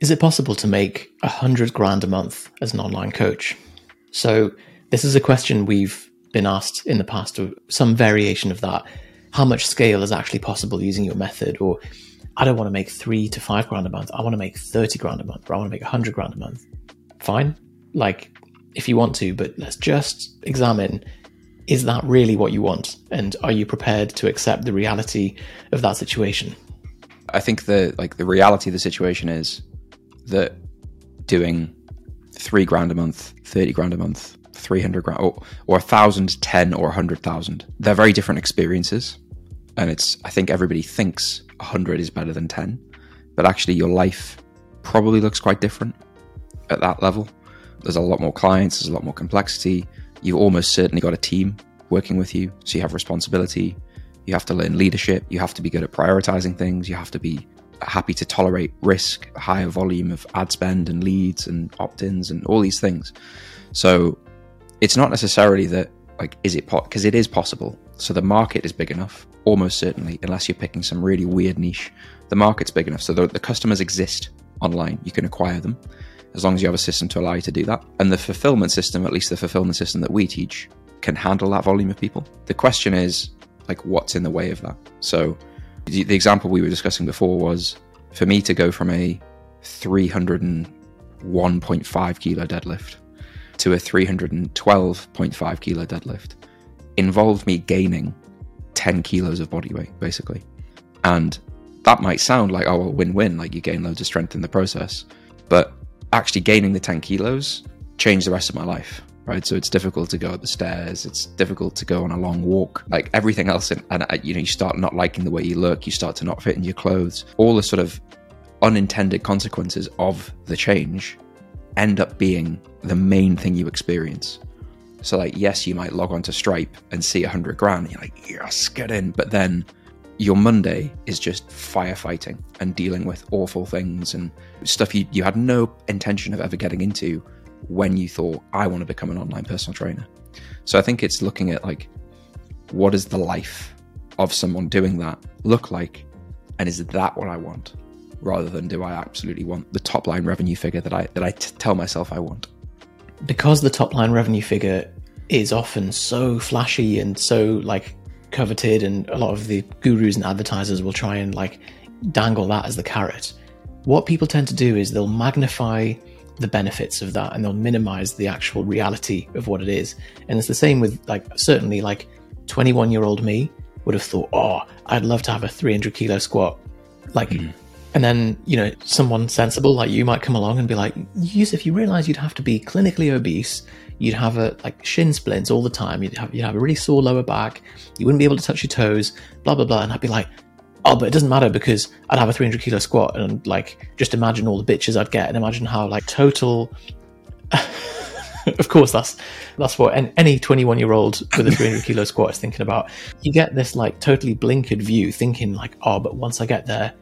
is it possible to make a hundred grand a month as an online coach? So this is a question we've been asked in the past, or some variation of that. How much scale is actually possible using your method? Or I don't want to make three to five grand a month. I want to make 30 grand a month, or I want to make 100 grand a month. Fine. Like, if you want to, but let's just examine is that really what you want? And are you prepared to accept the reality of that situation? I think the like the reality of the situation is that doing three grand a month, 30 grand a month, 300 grand, or, or 1,000, 10, or 100,000, they're very different experiences. And it's, I think everybody thinks 100 is better than 10, but actually your life probably looks quite different at that level. There's a lot more clients, there's a lot more complexity. You've almost certainly got a team working with you, so you have responsibility. You have to learn leadership. You have to be good at prioritizing things. You have to be happy to tolerate risk, higher volume of ad spend and leads and opt ins and all these things. So it's not necessarily that, like, is it because po- it is possible. So the market is big enough, almost certainly, unless you're picking some really weird niche. The market's big enough. So the, the customers exist online. You can acquire them as long as you have a system to allow you to do that. And the fulfillment system, at least the fulfillment system that we teach, can handle that volume of people. The question is, like, what's in the way of that? So the, example we were discussing before was for me to go from a 301.5 kilo deadlift to a 312.5 kilo deadlift involved me gaining 10 kilos of body weight, basically. And that might sound like, oh, well, win win, like you gain loads of strength in the process. But actually gaining the 10 kilos changed the rest of my life right? So it's difficult to go up the stairs. It's difficult to go on a long walk. Like everything else, and, and uh, you know, you start not liking the way you look. You start to not fit in your clothes. All the sort of unintended consequences of the change end up being the main thing you experience. So, like, yes, you might log on to Stripe and see a hundred grand. you're like, yes, get in. But then your Monday is just firefighting and dealing with awful things and stuff you, you had no intention of ever getting into when you thought, I want to become an online personal trainer. So I think it's looking at like, what does the life of someone doing that look like? And is that what I want? Rather than do I absolutely want the top line revenue figure that I that I t- tell myself I want? Because the top line revenue figure is often so flashy and so like coveted, and a lot of the gurus and advertisers will try and like dangle that as the carrot. What people tend to do is they'll magnify the benefits of that and they'll minimize the actual reality of what it is. And it's the same with like certainly like 21 year old me would have thought, oh, I'd love to have a 300 kilo squat. Like, mm. and then, you know, someone sensible like you might come along and be like, Yusuf, you realize you'd have to be clinically obese. You'd have a like shin splints all the time. You'd have, you'd have a really sore lower back. You wouldn't be able to touch your toes, blah, blah, blah. And I'd be like, oh, but it doesn't matter because I'd have a 300 kilo squat and like just imagine all the bitches I'd get and imagine how like total. of course, that's that's what any 21 year old with a 300 kilo squat is thinking about. You get this like totally blinkered view, thinking like, oh, but once I get there,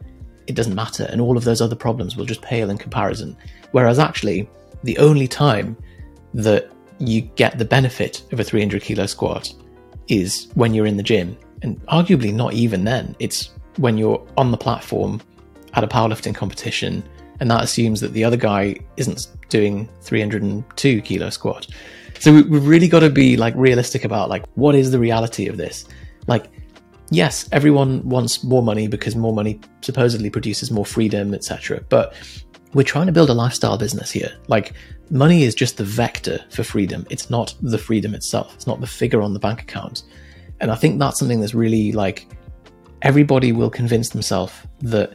it doesn't matter, and all of those other problems will just pale in comparison. Whereas actually, the only time that you get the benefit of a 300 kilo squat is when you're in the gym, and arguably not even then. It's when you're on the platform at a powerlifting competition, and that assumes that the other guy isn't doing 302 kilo squat. So we, we've really got to be like realistic about like what is the reality of this. Like, yes, everyone wants more money because more money supposedly produces more freedom, etc. But we're trying to build a lifestyle business here. Like, money is just the vector for freedom. It's not the freedom itself. It's not the figure on the bank account. And I think that's something that's really like everybody will convince themselves that,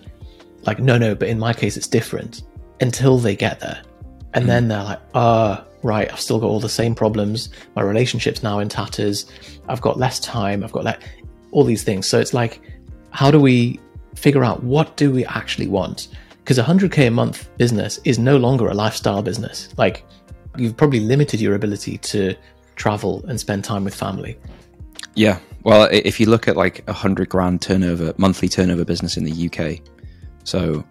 like, no, no, but in my case, it's different until they get there. And mm. then they're like, ah, oh, right, I've still got all the same problems. My relationship's now in tatters. I've got less time. I've got like all these things. So it's like, how do we figure out what do we actually want? Because a 100K a month business is no longer a lifestyle business. Like, you've probably limited your ability to travel and spend time with family. Yeah. Well, if you look at like a hundred grand turnover, monthly turnover business in the UK, so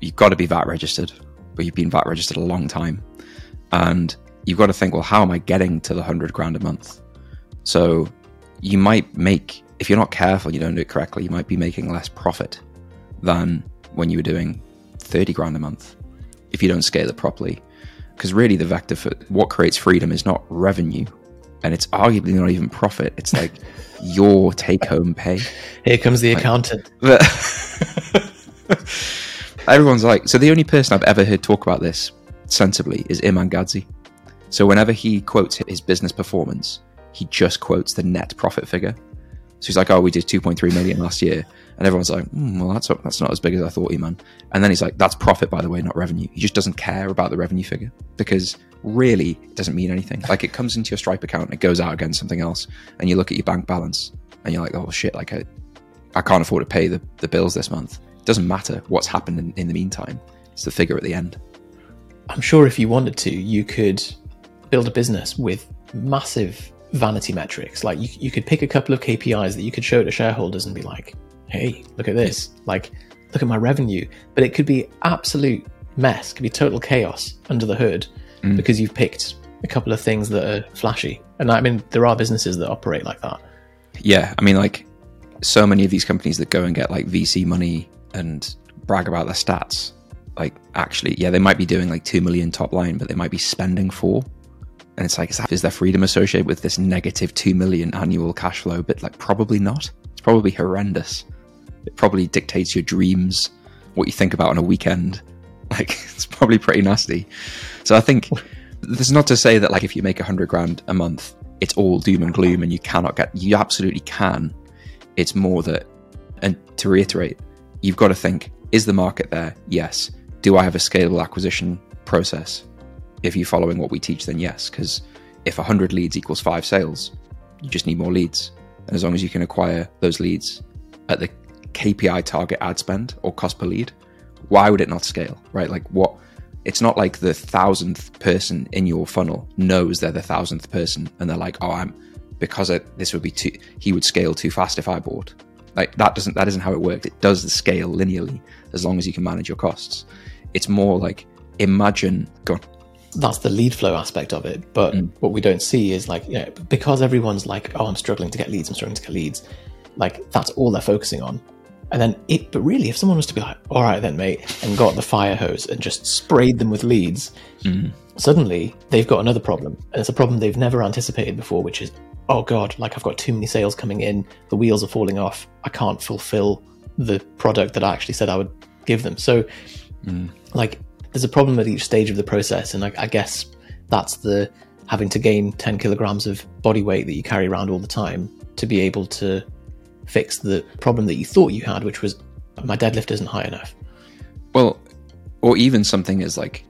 you've got to be VAT registered, but you've been VAT registered a long time. And you've got to think, well, how am I getting to the hundred grand a month? So you might make, if you're not careful, you don't do it correctly, you might be making less profit than when you were doing 30 grand a month. if you don't scale it properly. Because really, the vector for what creates freedom is not revenue, and it's arguably not even profit. It's like your take home pay. Here comes the accountant. Everyone's like, so the only person I've ever heard talk about this sensibly is Iman Gadzhi. So whenever he quotes his business performance, he just quotes the net profit figure. So he's like, "Oh, we did 2.3 million last year," and everyone's like, mm, "Well, that's that's not as big as I thought, Iman. And then he's like, "That's profit, by the way, not revenue." He just doesn't care about the revenue figure because really doesn't mean anything. Like it comes into your Stripe account and it goes out against something else, and you look at your bank balance and you're like, "Oh shit!" Like I, I can't afford to pay the, the bills this month. It doesn't matter what's happened in, in the meantime. It's the figure at the end. I'm sure if you wanted to, you could build a business with massive vanity metrics. Like you, you could pick a couple of KPIs that you could show to shareholders and be like, hey, look at this. Like, look at my revenue. But it could be absolute mess, could be total chaos under the hood mm. because you've picked a couple of things that are flashy. And I mean, there are businesses that operate like that. Yeah. I mean, like, so many of these companies that go and get like VC money and brag about their stats, like, actually, yeah, they might be doing like 2 million top line, but they might be spending four and it's like, is, that, is there freedom associated with this negative 2 million annual cash flow? But like, probably not. It's probably horrendous. It probably dictates your dreams, what you think about on a weekend. Like, it's probably pretty nasty. So I think this is not to say that like if you make a hundred grand a month, it's all doom and gloom and you cannot get, you absolutely can. It's more that, and to reiterate, you've got to think, is the market there? Yes. Do I have a scalable acquisition process? if you're following what we teach, then yes, because if 100 leads equals five sales, you just need more leads. And as long as you can acquire those leads at the KPI target ad spend or cost per lead, why would it not scale, right? Like what? It's not like the thousandth person in your funnel knows they're the thousandth person and they're like, oh, I'm because this would be too, he would scale too fast if I bought. Like that doesn't, that isn't how it works. It does the scale linearly as long as you can manage your costs. It's more like imagine, go on that's the lead flow aspect of it. But mm. what we don't see is like, you know, because everyone's like, oh, I'm struggling to get leads, I'm struggling to get leads. Like that's all they're focusing on. And then it, but really, if someone was to be like, all right, then, mate, and got the fire hose and just sprayed them with leads, mm. suddenly they've got another problem. And it's a problem they've never anticipated before, which is, oh God, like I've got too many sales coming in, the wheels are falling off, I can't fulfill the product that I actually said I would give them. So, mm. like, there's a problem at each stage of the process, and I, I guess that's the having to gain 10 kilograms of body weight that you carry around all the time to be able to fix the problem that you thought you had, which was my deadlift isn't high enough. Well, or even something as like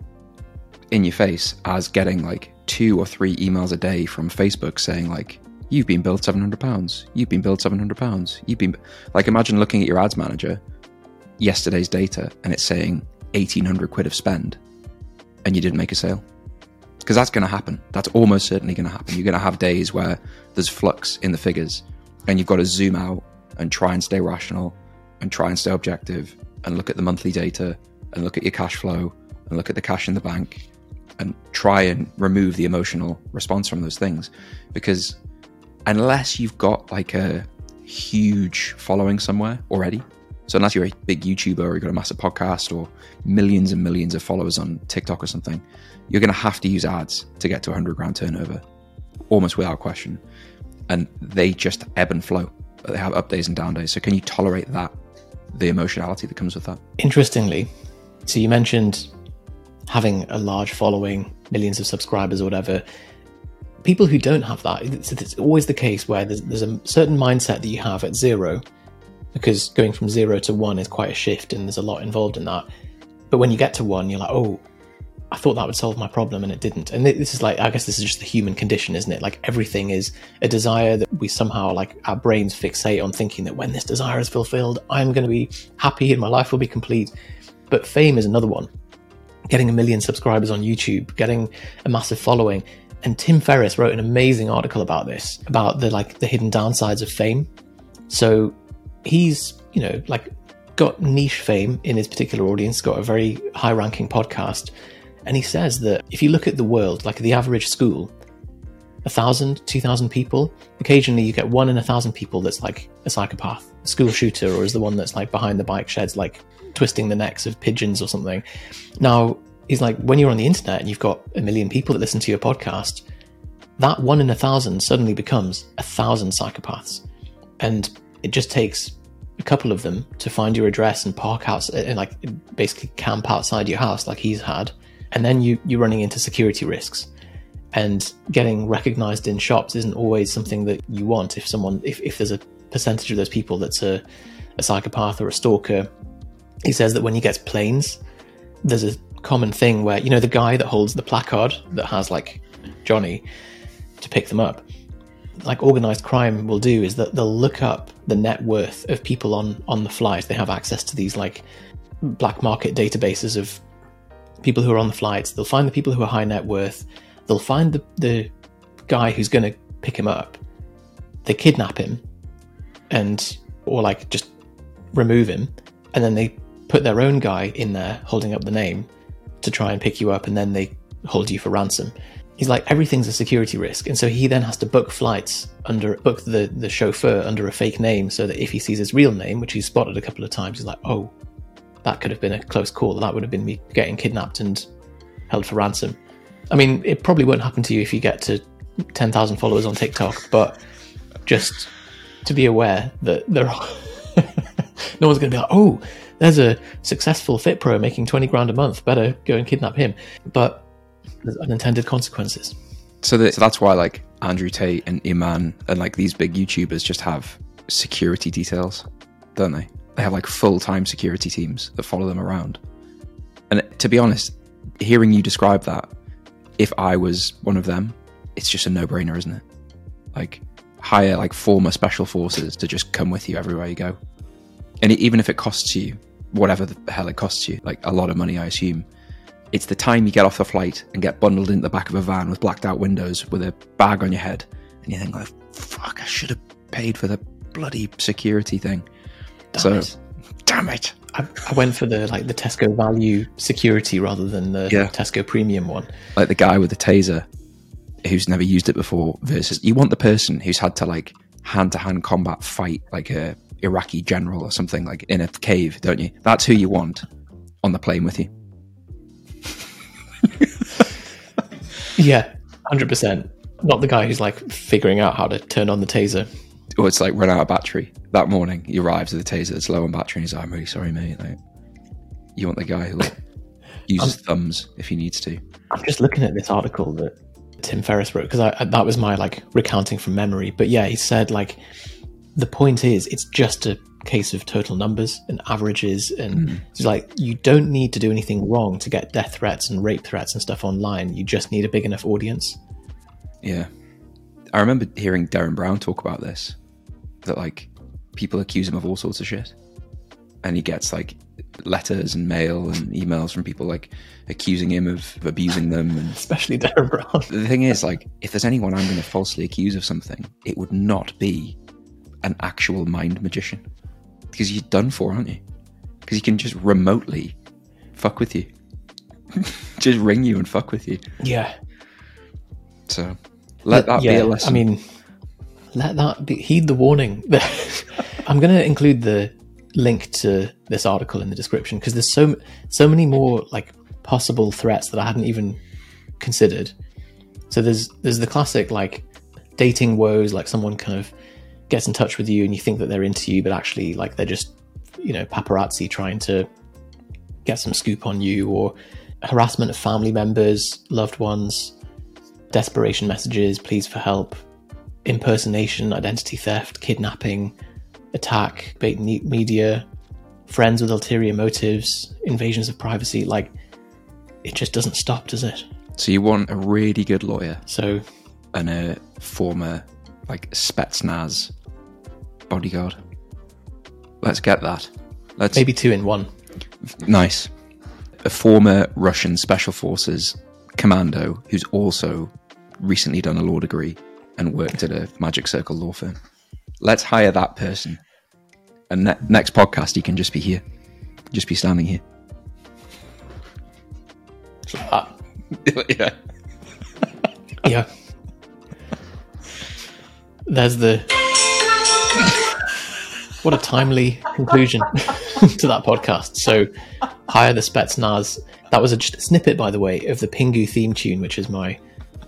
in your face as getting like two or three emails a day from Facebook saying like you've been billed 700 pounds you've been billed 700 pounds you've been like imagine looking at your ads manager yesterday's data and it's saying 1800 quid of spend and you didn't make a sale. Because that's going to happen. That's almost certainly going to happen. You're going to have days where there's flux in the figures and you've got to zoom out and try and stay rational and try and stay objective and look at the monthly data and look at your cash flow and look at the cash in the bank and try and remove the emotional response from those things. Because unless you've got like a huge following somewhere already, so unless you're a big YouTuber or you've got a massive podcast or millions and millions of followers on TikTok or something, you're going to have to use ads to get to 100 grand turnover, almost without question. And they just ebb and flow. They have up days and down days. So can you tolerate that, the emotionality that comes with that? Interestingly, so you mentioned having a large following, millions of subscribers or whatever. People who don't have that, it's, it's always the case where there's, there's a certain mindset that you have at zero because going from zero to one is quite a shift and there's a lot involved in that. But when you get to one, you're like, oh, I thought that would solve my problem and it didn't. And this is like, I guess this is just the human condition, isn't it? Like everything is a desire that we somehow, like our brains fixate on thinking that when this desire is fulfilled, I'm going to be happy and my life will be complete. But fame is another one. Getting a million subscribers on YouTube, getting a massive following. And Tim Ferriss wrote an amazing article about this, about the like the hidden downsides of fame. So he's, you know, like got niche fame in his particular audience, got a very high ranking podcast. And he says that if you look at the world, like the average school, a thousand, two thousand people, occasionally you get one in a thousand people that's like a psychopath, a school shooter, or is the one that's like behind the bike sheds, like twisting the necks of pigeons or something. Now, he's like, when you're on the internet and you've got a million people that listen to your podcast, that one in a thousand suddenly becomes a thousand psychopaths. And it just takes a couple of them to find your address and park out and like basically camp outside your house like he's had. And then you, you're running into security risks. And getting recognized in shops isn't always something that you want if someone if, if there's a percentage of those people that's a, a psychopath or a stalker. He says that when he gets planes, there's a common thing where, you know, the guy that holds the placard that has like Johnny to pick them up, like organized crime will do is that they'll look up the net worth of people on on the flight. They have access to these like black market databases of people who are on the flights. They'll find the people who are high net worth. They'll find the the guy who's going to pick him up. They kidnap him, and or like just remove him, and then they put their own guy in there holding up the name to try and pick you up, and then they hold you for ransom. He's like everything's a security risk, and so he then has to book flights under book the the chauffeur under a fake name, so that if he sees his real name, which he's spotted a couple of times, he's like, oh, that could have been a close call. That would have been me getting kidnapped and held for ransom. I mean, it probably won't happen to you if you get to ten thousand followers on TikTok, but just to be aware that there are no one's going to be like, oh, there's a successful fit pro making 20 grand a month. Better go and kidnap him. But there's unintended consequences. So, so that's why like Andrew Tate and Iman and like these big YouTubers just have security details, don't they? They have like full time security teams that follow them around. And to be honest, hearing you describe that, if I was one of them, it's just a no brainer, isn't it? Like hire like former special forces to just come with you everywhere you go. And even if it costs you whatever the hell it costs you, like a lot of money, I assume, it's the time you get off the flight and get bundled into the back of a van with blacked out windows with a bag on your head, and you think, like, fuck, I should have paid for the bloody security thing. Damn so, it. damn it. I, I went for the like the Tesco value security rather than the Yeah. Tesco premium one. Like the guy with the taser who's never used it before versus you want the person who's had to like hand to hand combat fight like a Iraqi general or something like in a cave, don't you? That's who you want on the plane with you. Yeah, hundred percent. Not the guy who's like figuring out how to turn on the taser. Or it's like run out of battery that morning. He arrives with a taser that's low on battery and he's like, I'm really sorry, mate. Like, you want the guy who like, uses thumbs if he needs to. I'm just looking at this article that Tim Ferriss wrote because that was my like recounting from memory. But yeah, he said like the point is it's just a case of total numbers and averages, and hmm. it's like you don't need to do anything wrong to get death threats and rape threats and stuff online. You just need a big enough audience. Yeah. I remember hearing Derren Brown talk about this that like people accuse him of all sorts of shit. And he gets like letters and mail and emails from people like accusing him of abusing them. And Especially Derren Brown. the thing is, like, if there's anyone I'm going to falsely accuse of something, it would not be an actual mind magician. Because you're done for, aren't you? Because he can just remotely fuck with you. just ring you and fuck with you. Yeah. So let that yeah, be a lesson. I mean, let that be. Heed the warning. I'm going to include the link to this article in the description because there's so so many more like possible threats that I hadn't even considered. So there's there's the classic like dating woes, like someone kind of gets in touch with you and you think that they're into you, but actually like they're just you know paparazzi trying to get some scoop on you, or harassment of family members, loved ones, desperation messages, pleas for help, impersonation, identity theft, kidnapping, attack, bait media, friends with ulterior motives, invasions of privacy. Like, it just doesn't stop, does it? So you want a really good lawyer So, and a former like Spetsnaz bodyguard. Let's get that. Let's maybe two in one. nice. A former Russian special forces commando who's also recently done a law degree and worked at a Magic Circle law firm. Let's hire that person. And ne- next podcast, he can just be here, just be standing here. Ah, yeah. yeah. There's the. What a timely conclusion to that podcast. So, hire the Spetsnaz. That was just a snippet, by the way, of the Pingu theme tune, which is my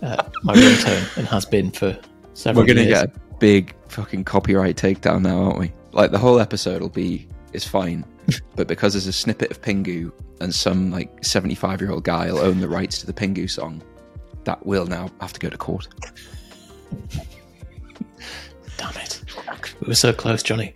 uh, my ringtone and has been for several We're gonna years. get a big fucking copyright takedown now, aren't we? Like the whole episode will be is fine, but because there's a snippet of Pingu and some like 75 year old guy will own the rights to the Pingu song, that will now have to go to court. Damn it. We were so close, Johnny.